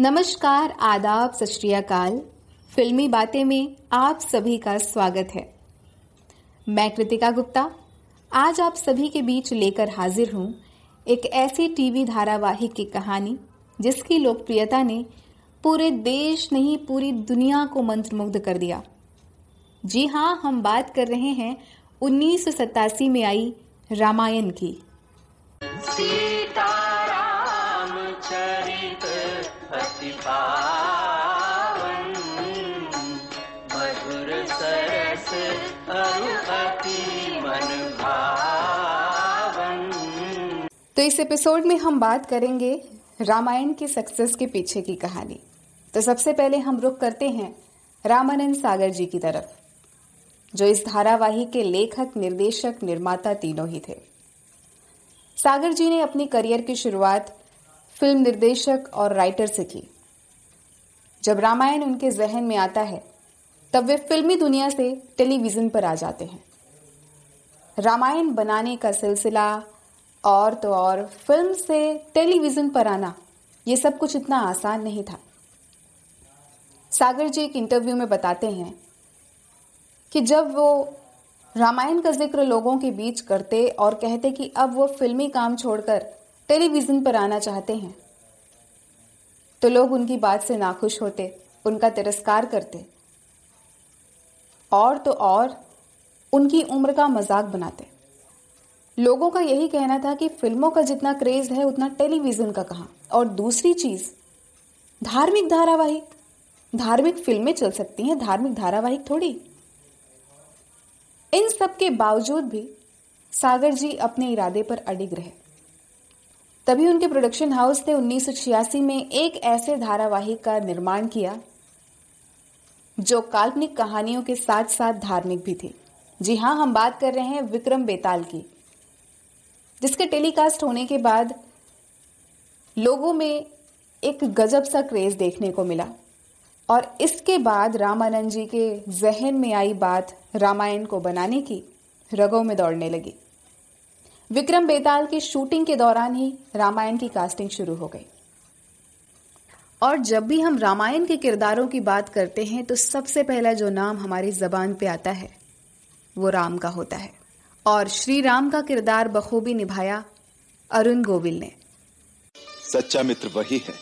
नमस्कार, आदाब, सत फिल्मी बातें में आप सभी का स्वागत है। मैं कृतिका गुप्ता। आज आप सभी के बीच लेकर हाजिर हूँ एक ऐसी टीवी धारावाहिक की कहानी, जिसकी लोकप्रियता ने पूरे देश नहीं, पूरी दुनिया को मंत्रमुग्ध कर दिया। जी हाँ, हम बात कर रहे हैं उन्नीस सौ सतासी में आई रामायण की। सीताराम तो इस एपिसोड में हम बात करेंगे रामायण की सक्सेस के पीछे की कहानी। तो सबसे पहले हम रुक करते हैं रामानंद सागर जी की तरफ़, जो इस धारावाहिक के लेखक, निर्देशक, निर्माता तीनों ही थे। सागर जी ने अपनी करियर की शुरुआत फ़िल्म निर्देशक और राइटर से की। जब रामायण उनके जहन में आता है, तब वे फिल्मी दुनिया से टेलीविज़न पर आ जाते हैं। रामायण बनाने का सिलसिला और तो और फ़िल्म से टेलीविज़न पर आना यह सब कुछ इतना आसान नहीं था। सागर जी एक इंटरव्यू में बताते हैं कि जब वो रामायण का ज़िक्र लोगों के बीच करते और कहते कि अब वो फिल्मी काम छोड़कर टेलीविज़न पर आना चाहते हैं तो लोग उनकी बात से नाखुश होते, उनका तिरस्कार करते। और तो और, उनकी उम्र का मज़ाक बनाते। लोगों का यही कहना था कि फ़िल्मों का जितना क्रेज है, उतना टेलीविज़न का कहाँ? और दूसरी चीज़, धार्मिक धारावाहिक। धार्मिक फ़िल्में चल सकती हैं, धार्मिक धारावाहिक थोड़ी। इन सब के बावजूद भी सागर जी अपने इरादे पर अडिग रहे। तभी उनके प्रोडक्शन हाउस ने उन्नीस सौ छियासी में एक ऐसे धारावाहिक का निर्माण किया, जो काल्पनिक कहानियों के साथ साथ धार्मिक भी थी। जी हाँ, हम बात कर रहे हैं विक्रम बेताल की, जिसके टेलीकास्ट होने के बाद लोगों में एक गजब सा क्रेज देखने को मिला। और इसके बाद रामानंद जी के जहन में आई बात रामायण को बनाने की रगों में दौड़ने लगी। विक्रम बेताल की शूटिंग के दौरान ही रामायण की कास्टिंग शुरू हो गई। और जब भी हम रामायण के किरदारों की बात करते हैं तो सबसे पहला जो नाम हमारी जबान पे आता है वो राम का होता है। और श्री राम का किरदार बखूबी निभाया अरुण गोविल ने। सच्चा मित्र वही है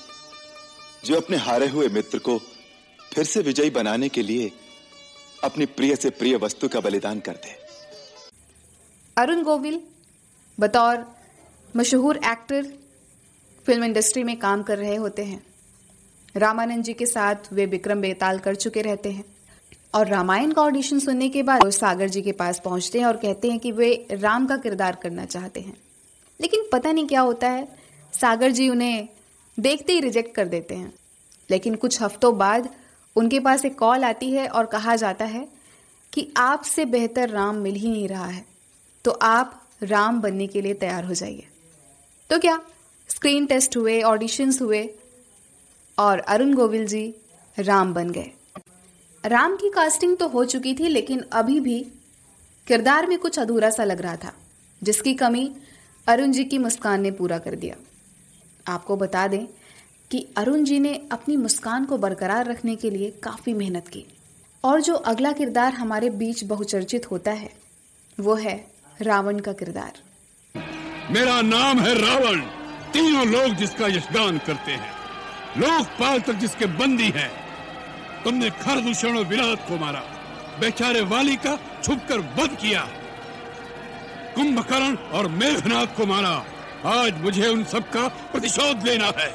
जो अपने हारे हुए मित्र को फिर से विजयी बनाने के लिए अपनी प्रिय से प्रिय वस्तु का बलिदान कर दे अरुण गोविल बतौर मशहूर एक्टर फ़िल्म इंडस्ट्री में काम कर रहे होते हैं। रामानंद जी के साथ वे विक्रम बेताल कर चुके रहते हैं और रामायण का ऑडिशन सुनने के बाद वो सागर जी के पास पहुँचते हैं और कहते हैं कि वे राम का किरदार करना चाहते हैं। लेकिन पता नहीं क्या होता है, सागर जी उन्हें देखते ही रिजेक्ट कर देते हैं। लेकिन कुछ हफ्तों बाद उनके पास एक कॉल आती है और कहा जाता है कि आपसे बेहतर राम मिल ही नहीं रहा है। तो आप राम बनने के लिए तैयार हो जाइए। तो क्या? स्क्रीन टेस्ट हुए ऑडिशंस हुए, और अरुण गोविल जी राम बन गए। राम की कास्टिंग तो हो चुकी थी, लेकिन अभी भी किरदार में कुछ अधूरा सा लग रहा था, जिसकी कमी अरुण जी की मुस्कान ने पूरा कर दिया। आपको बता दें कि अरुण जी ने अपनी मुस्कान को बरकरार रखने के लिए काफ़ी मेहनत की, और जो अगला किरदार हमारे बीच बहुचर्चित होता है, वो है रावण का किरदार। मेरा नाम है रावण। तीनों लोग जिसका यशगान करते हैं। लोकपाल तक जिसके बंदी हैं। तुमने खर दूषण और विराट को मारा। बेचारे वाली का छुपकर वध किया। कुंभकर्ण और मेघनाथ को मारा। आज मुझे उन सबका प्रतिशोध लेना है।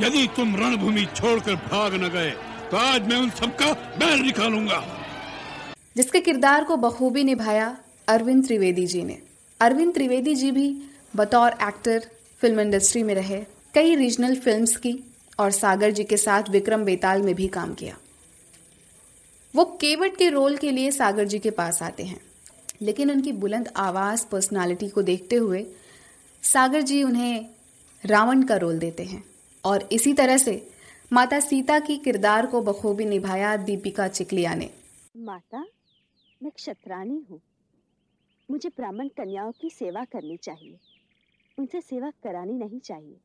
यदि तुम रणभूमि छोड़कर भाग न गए तो आज मैं उन सबका बैल निकालूँगा। जिसके किरदार को बखूबी निभाया अरविंद त्रिवेदी जी ने। अरविंद त्रिवेदी जी भी बतौर एक्टर, फ़िल्म इंडस्ट्री में रहे, कई रीजनल फिल्म्स की और सागर जी के साथ विक्रम बेताल में भी काम किया। वो केवट के रोल के लिए सागर जी के पास आते हैं, लेकिन उनकी बुलंद आवाज़ पर्सनालिटी को देखते हुए सागर जी उन्हें रावण का रोल देते हैं और इसी तरह से माता सीता की किरदार को बखूबी निभाया दीपिका चिकलिया ने। माता मैं क्षत्राणी हूँ। मुझे ब्राह्मण कन्याओं की सेवा करनी चाहिए। उनसे सेवा करानी नहीं चाहिए।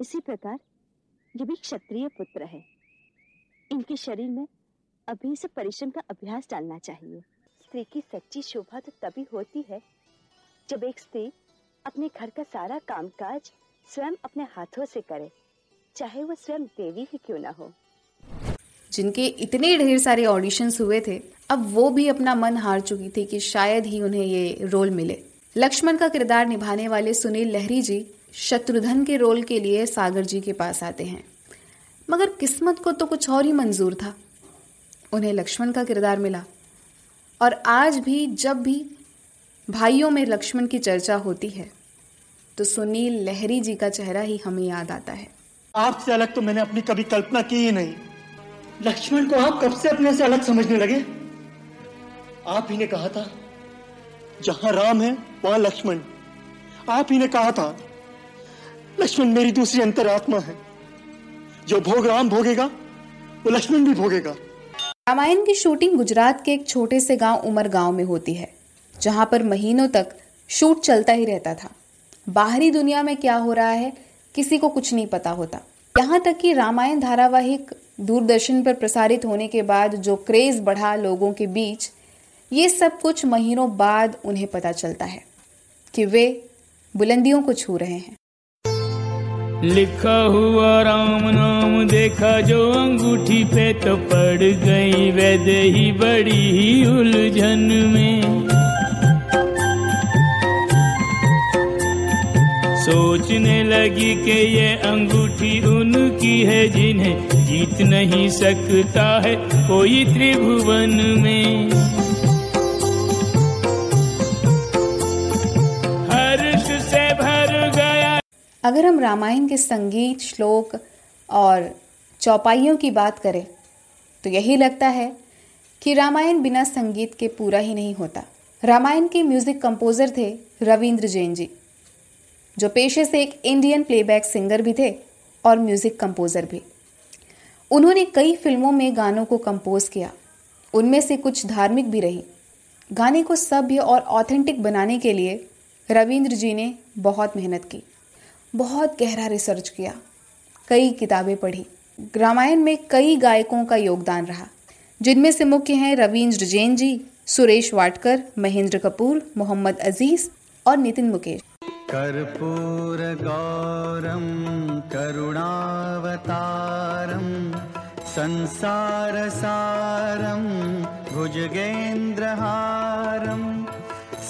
इसी प्रकार, ये भी क्षत्रिय पुत्र है। इनके शरीर में अभी से परिश्रम का अभ्यास डालना चाहिए। स्त्री की सच्ची शोभा तो तभी होती है, जब एक स्त्री अपने घर का सारा कामकाज स्वयं अपने हाथों से करे, चाहे वो स्वयं देवी ही क्यों ना हो। जिनके इतने ढेर सारे ऑडिशंस हुए थे, अब वो भी अपना मन हार चुकी थी कि शायद ही उन्हें ये रोल मिले। लक्ष्मण का किरदार निभाने वाले सुनील लहरी जी शत्रुघ्न के रोल के लिए सागर जी के पास आते हैं। मगर किस्मत को तो कुछ और ही मंजूर था। उन्हें लक्ष्मण का किरदार मिला। और आज भी, जब भी भाइयों में लक्ष्मण की चर्चा होती है तो सुनील लहरी जी का चेहरा ही हमें याद आता है। आपसे अलग तो मैंने अपनी कभी कल्पना की ही नहीं। लक्ष्मण को आप कब से अपने से अलग समझने लगे? आप ही ने कहा था, जहाँ राम है, वहाँ लक्ष्मण। आप ही ने कहा था, लक्ष्मण मेरी दूसरी अंतरात्मा है। जो भोग राम भोगेगा, वो लक्ष्मण भी भोगेगा। रामायण की शूटिंग गुजरात के एक छोटे से गाँव उमर गाँव में होती है, जहाँ पर महीनों तक शूट चलता ही रहता था। बाहरी दुनिया में क्या हो रहा है, किसी को कुछ नहीं पता होता। यहाँ तक कि रामायण धारावाहिक दूरदर्शन पर प्रसारित होने के बाद जो क्रेज बढ़ा लोगों के बीच, ये सब कुछ महीनों बाद उन्हें पता चलता है कि वे बुलंदियों को छू रहे हैं। लिखा हुआ राम नाम देखा जो अंगूठी पे तो पड़ गई वैदे ही बड़ी ही उलझन में। सोचने लगी कि ये अंगूठी उनकी है जिन्हें जीत नहीं सकता है कोई त्रिभुवन में। अगर हम रामायण के संगीत, श्लोक और चौपाइयों की बात करें तो यही लगता है कि रामायण बिना संगीत के पूरा ही नहीं होता। रामायण के म्यूज़िक कंपोजर थे रविंद्र जैन जी। जो पेशे से एक इंडियन प्लेबैक सिंगर भी थे और म्यूज़िक कंपोजर भी। उन्होंने कई फ़िल्मों में गानों को कंपोज किया। उनमें से कुछ धार्मिक भी रही। गाने को सभ्य और ऑथेंटिक बनाने के लिए रविंद्र जी ने बहुत मेहनत की, बहुत गहरा रिसर्च किया, कई किताबें पढ़ी। रामायण में कई गायकों का योगदान रहा, जिनमें से मुख्य हैं रविंद्र जैन जी, सुरेश वाटकर, महेंद्र कपूर, मोहम्मद अज़ीज़ और नितिन मुकेश। कर्पूरगौरं, करुणावतारं, संसारसारं, भुजगेन्द्रहारं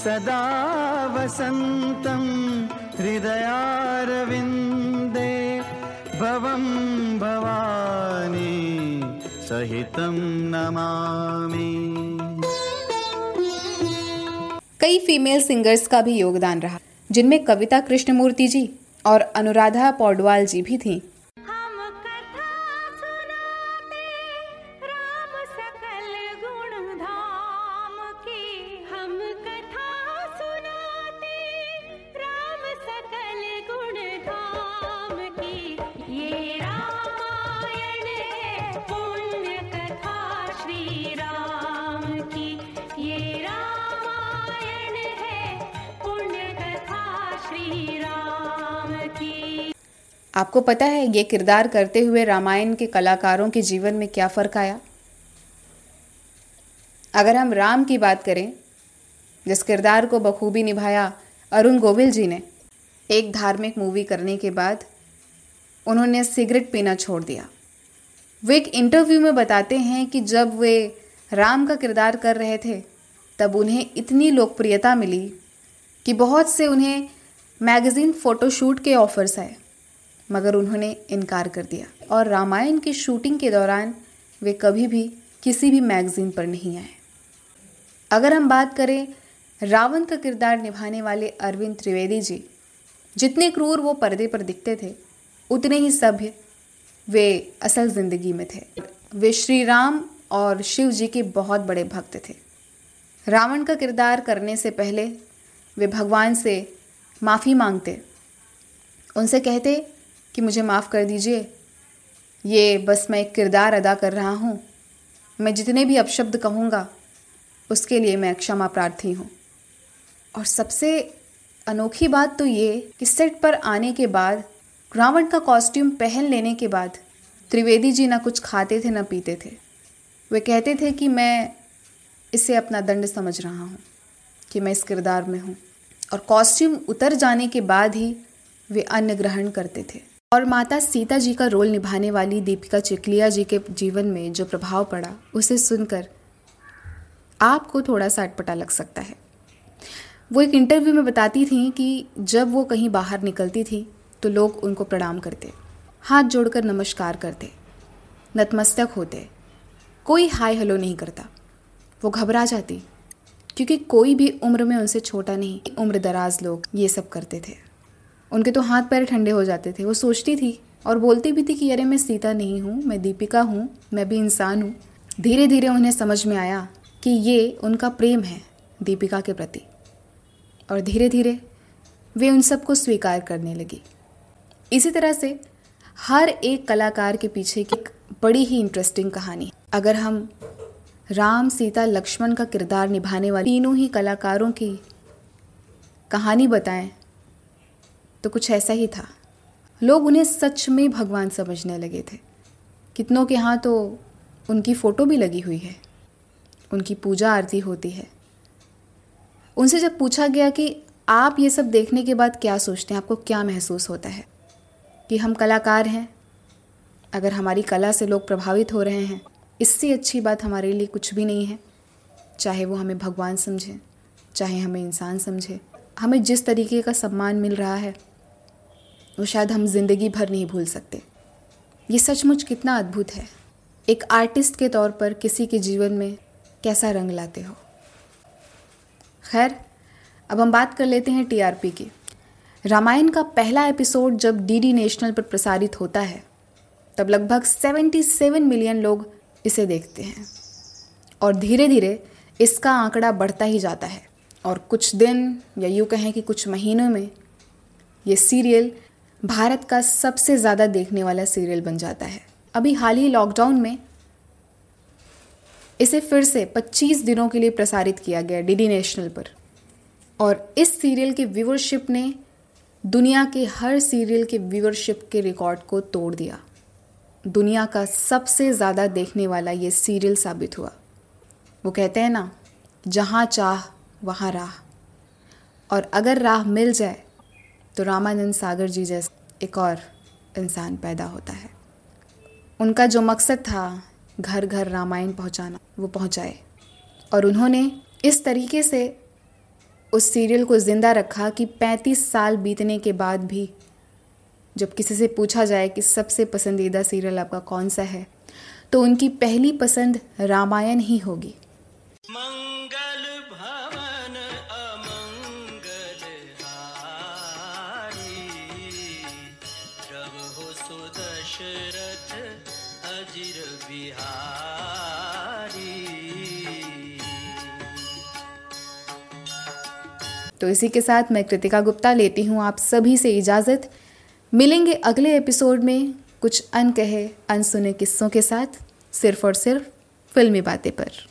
सदा वसन्तं हृदयारविन्दे भवं भवानी, सहितं नमामि। कई फीमेल सिंगर्स का भी योगदान रहा। जिनमें कविता कृष्णमूर्ति जी और अनुराधा पौडवाल जी भी थीं। आपको पता है ये किरदार करते हुए रामायण के कलाकारों के जीवन में क्या फ़र्क आया? अगर हम राम की बात करें, जिस किरदार को बखूबी निभाया अरुण गोविल जी ने, एक धार्मिक मूवी करने के बाद उन्होंने सिगरेट पीना छोड़ दिया। वे एक इंटरव्यू में बताते हैं कि जब वे राम का किरदार कर रहे थे, तब उन्हें इतनी लोकप्रियता मिली कि बहुत से उन्हें मैगज़ीन फ़ोटोशूट के ऑफर्स आए। मगर उन्होंने इनकार कर दिया। और रामायण की शूटिंग के दौरान वे कभी भी किसी भी मैगज़ीन पर नहीं आए। अगर हम बात करें रावण का किरदार निभाने वाले अरविंद त्रिवेदी जी, जितने क्रूर वो पर्दे पर दिखते थे, उतने ही सभ्य वे असल ज़िंदगी में थे। वे श्री राम और शिव जी के बहुत बड़े भक्त थे। रावण का किरदार करने से पहले वे भगवान से माफ़ी मांगते, उनसे कहते कि मुझे माफ़ कर दीजिए। ये बस मैं एक किरदार अदा कर रहा हूँ। मैं जितने भी अपशब्द कहूँगा, उसके लिए मैं क्षमा प्रार्थी हूँ। और सबसे अनोखी बात तो ये कि सेट पर आने के बाद, रावण का कॉस्ट्यूम पहन लेने के बाद, त्रिवेदी जी ना कुछ खाते थे ना पीते थे। वे कहते थे कि मैं इसे अपना दंड समझ रहा हूँ, कि मैं इस किरदार में हूँ। और कॉस्ट्यूम उतर जाने के बाद ही वे अन्न ग्रहण करते थे। और माता सीता जी का रोल निभाने वाली दीपिका चिकलिया जी के जीवन में जो प्रभाव पड़ा, उसे सुनकर आपको थोड़ा सा अटपटा लग सकता है। वो एक इंटरव्यू में बताती थी कि जब वो कहीं बाहर निकलती थी तो लोग उनको प्रणाम करते, हाथ जोड़कर नमस्कार करते, नतमस्तक होते, कोई हाय हेलो नहीं करता। वो घबरा जाती, क्योंकि कोई भी उम्र में उनसे छोटा नहीं उम्र दराज लोग ये सब करते थे। उनके तो हाथ पैर ठंडे हो जाते थे। वो सोचती थी और बोलती भी थी कि, अरे, मैं सीता नहीं हूँ, मैं दीपिका हूँ, मैं भी इंसान हूँ। धीरे धीरे उन्हें समझ में आया कि ये उनका प्रेम है दीपिका के प्रति। और धीरे धीरे वे उन सबको स्वीकार करने लगी। इसी तरह से हर एक कलाकार के पीछे की एक बड़ी ही इंटरेस्टिंग कहानी। अगर हम राम, सीता, लक्ष्मण का किरदार निभाने वाले तीनों ही कलाकारों की कहानी बताएँ तो कुछ ऐसा ही था। लोग उन्हें सच में भगवान समझने लगे थे। कितनों के यहाँ तो उनकी फ़ोटो भी लगी हुई है। उनकी पूजा आरती होती है। उनसे जब पूछा गया कि आप ये सब देखने के बाद क्या सोचते हैं, आपको क्या महसूस होता है? कि हम कलाकार हैं। अगर हमारी कला से लोग प्रभावित हो रहे हैं, इससे अच्छी बात हमारे लिए कुछ भी नहीं है। चाहे वो हमें भगवान समझे, चाहे हमें इंसान समझे। हमें जिस तरीके का सम्मान मिल रहा है वो शायद हम ज़िंदगी भर नहीं भूल सकते। ये सचमुच कितना अद्भुत है। एक आर्टिस्ट के तौर पर किसी के जीवन में कैसा रंग लाते हो। खैर, अब हम बात कर लेते हैं टीआरपी की। रामायण का पहला एपिसोड जब डीडी नेशनल पर प्रसारित होता है, तब लगभग 77 मिलियन लोग इसे देखते हैं। और धीरे धीरे इसका आंकड़ा बढ़ता ही जाता है। और कुछ दिन या यूँ कहें कि कुछ महीनों में ये सीरियल भारत का सबसे ज़्यादा देखने वाला सीरियल बन जाता है। अभी हाल ही लॉकडाउन में इसे फिर से 25 दिनों के लिए प्रसारित किया गया डीडी नेशनल पर। और इस सीरियल के व्यूवरशिप ने दुनिया के हर सीरियल के व्यूवरशिप के रिकॉर्ड को तोड़ दिया। दुनिया का सबसे ज़्यादा देखने वाला ये सीरियल साबित हुआ। वो कहते हैं ना, जहाँ चाह, वहाँ राह। और अगर राह मिल जाए तो रामानंद सागर जी जैसा एक और इंसान पैदा होता है। उनका जो मकसद था घर घर रामायण पहुंचाना, वो पहुँचाए। और उन्होंने इस तरीके से उस सीरियल को ज़िंदा रखा कि 35 साल बीतने के बाद भी जब किसी से पूछा जाए कि सबसे पसंदीदा सीरियल आपका कौन सा है तो उनकी पहली पसंद रामायण ही होगी। तो इसी के साथ मैं कृतिका गुप्ता लेती हूँ आप सभी से इजाज़त। मिलेंगे अगले एपिसोड में कुछ अनकहे, अनसुने किस्सों के साथ, सिर्फ़ और सिर्फ़ फिल्मी बातें पर।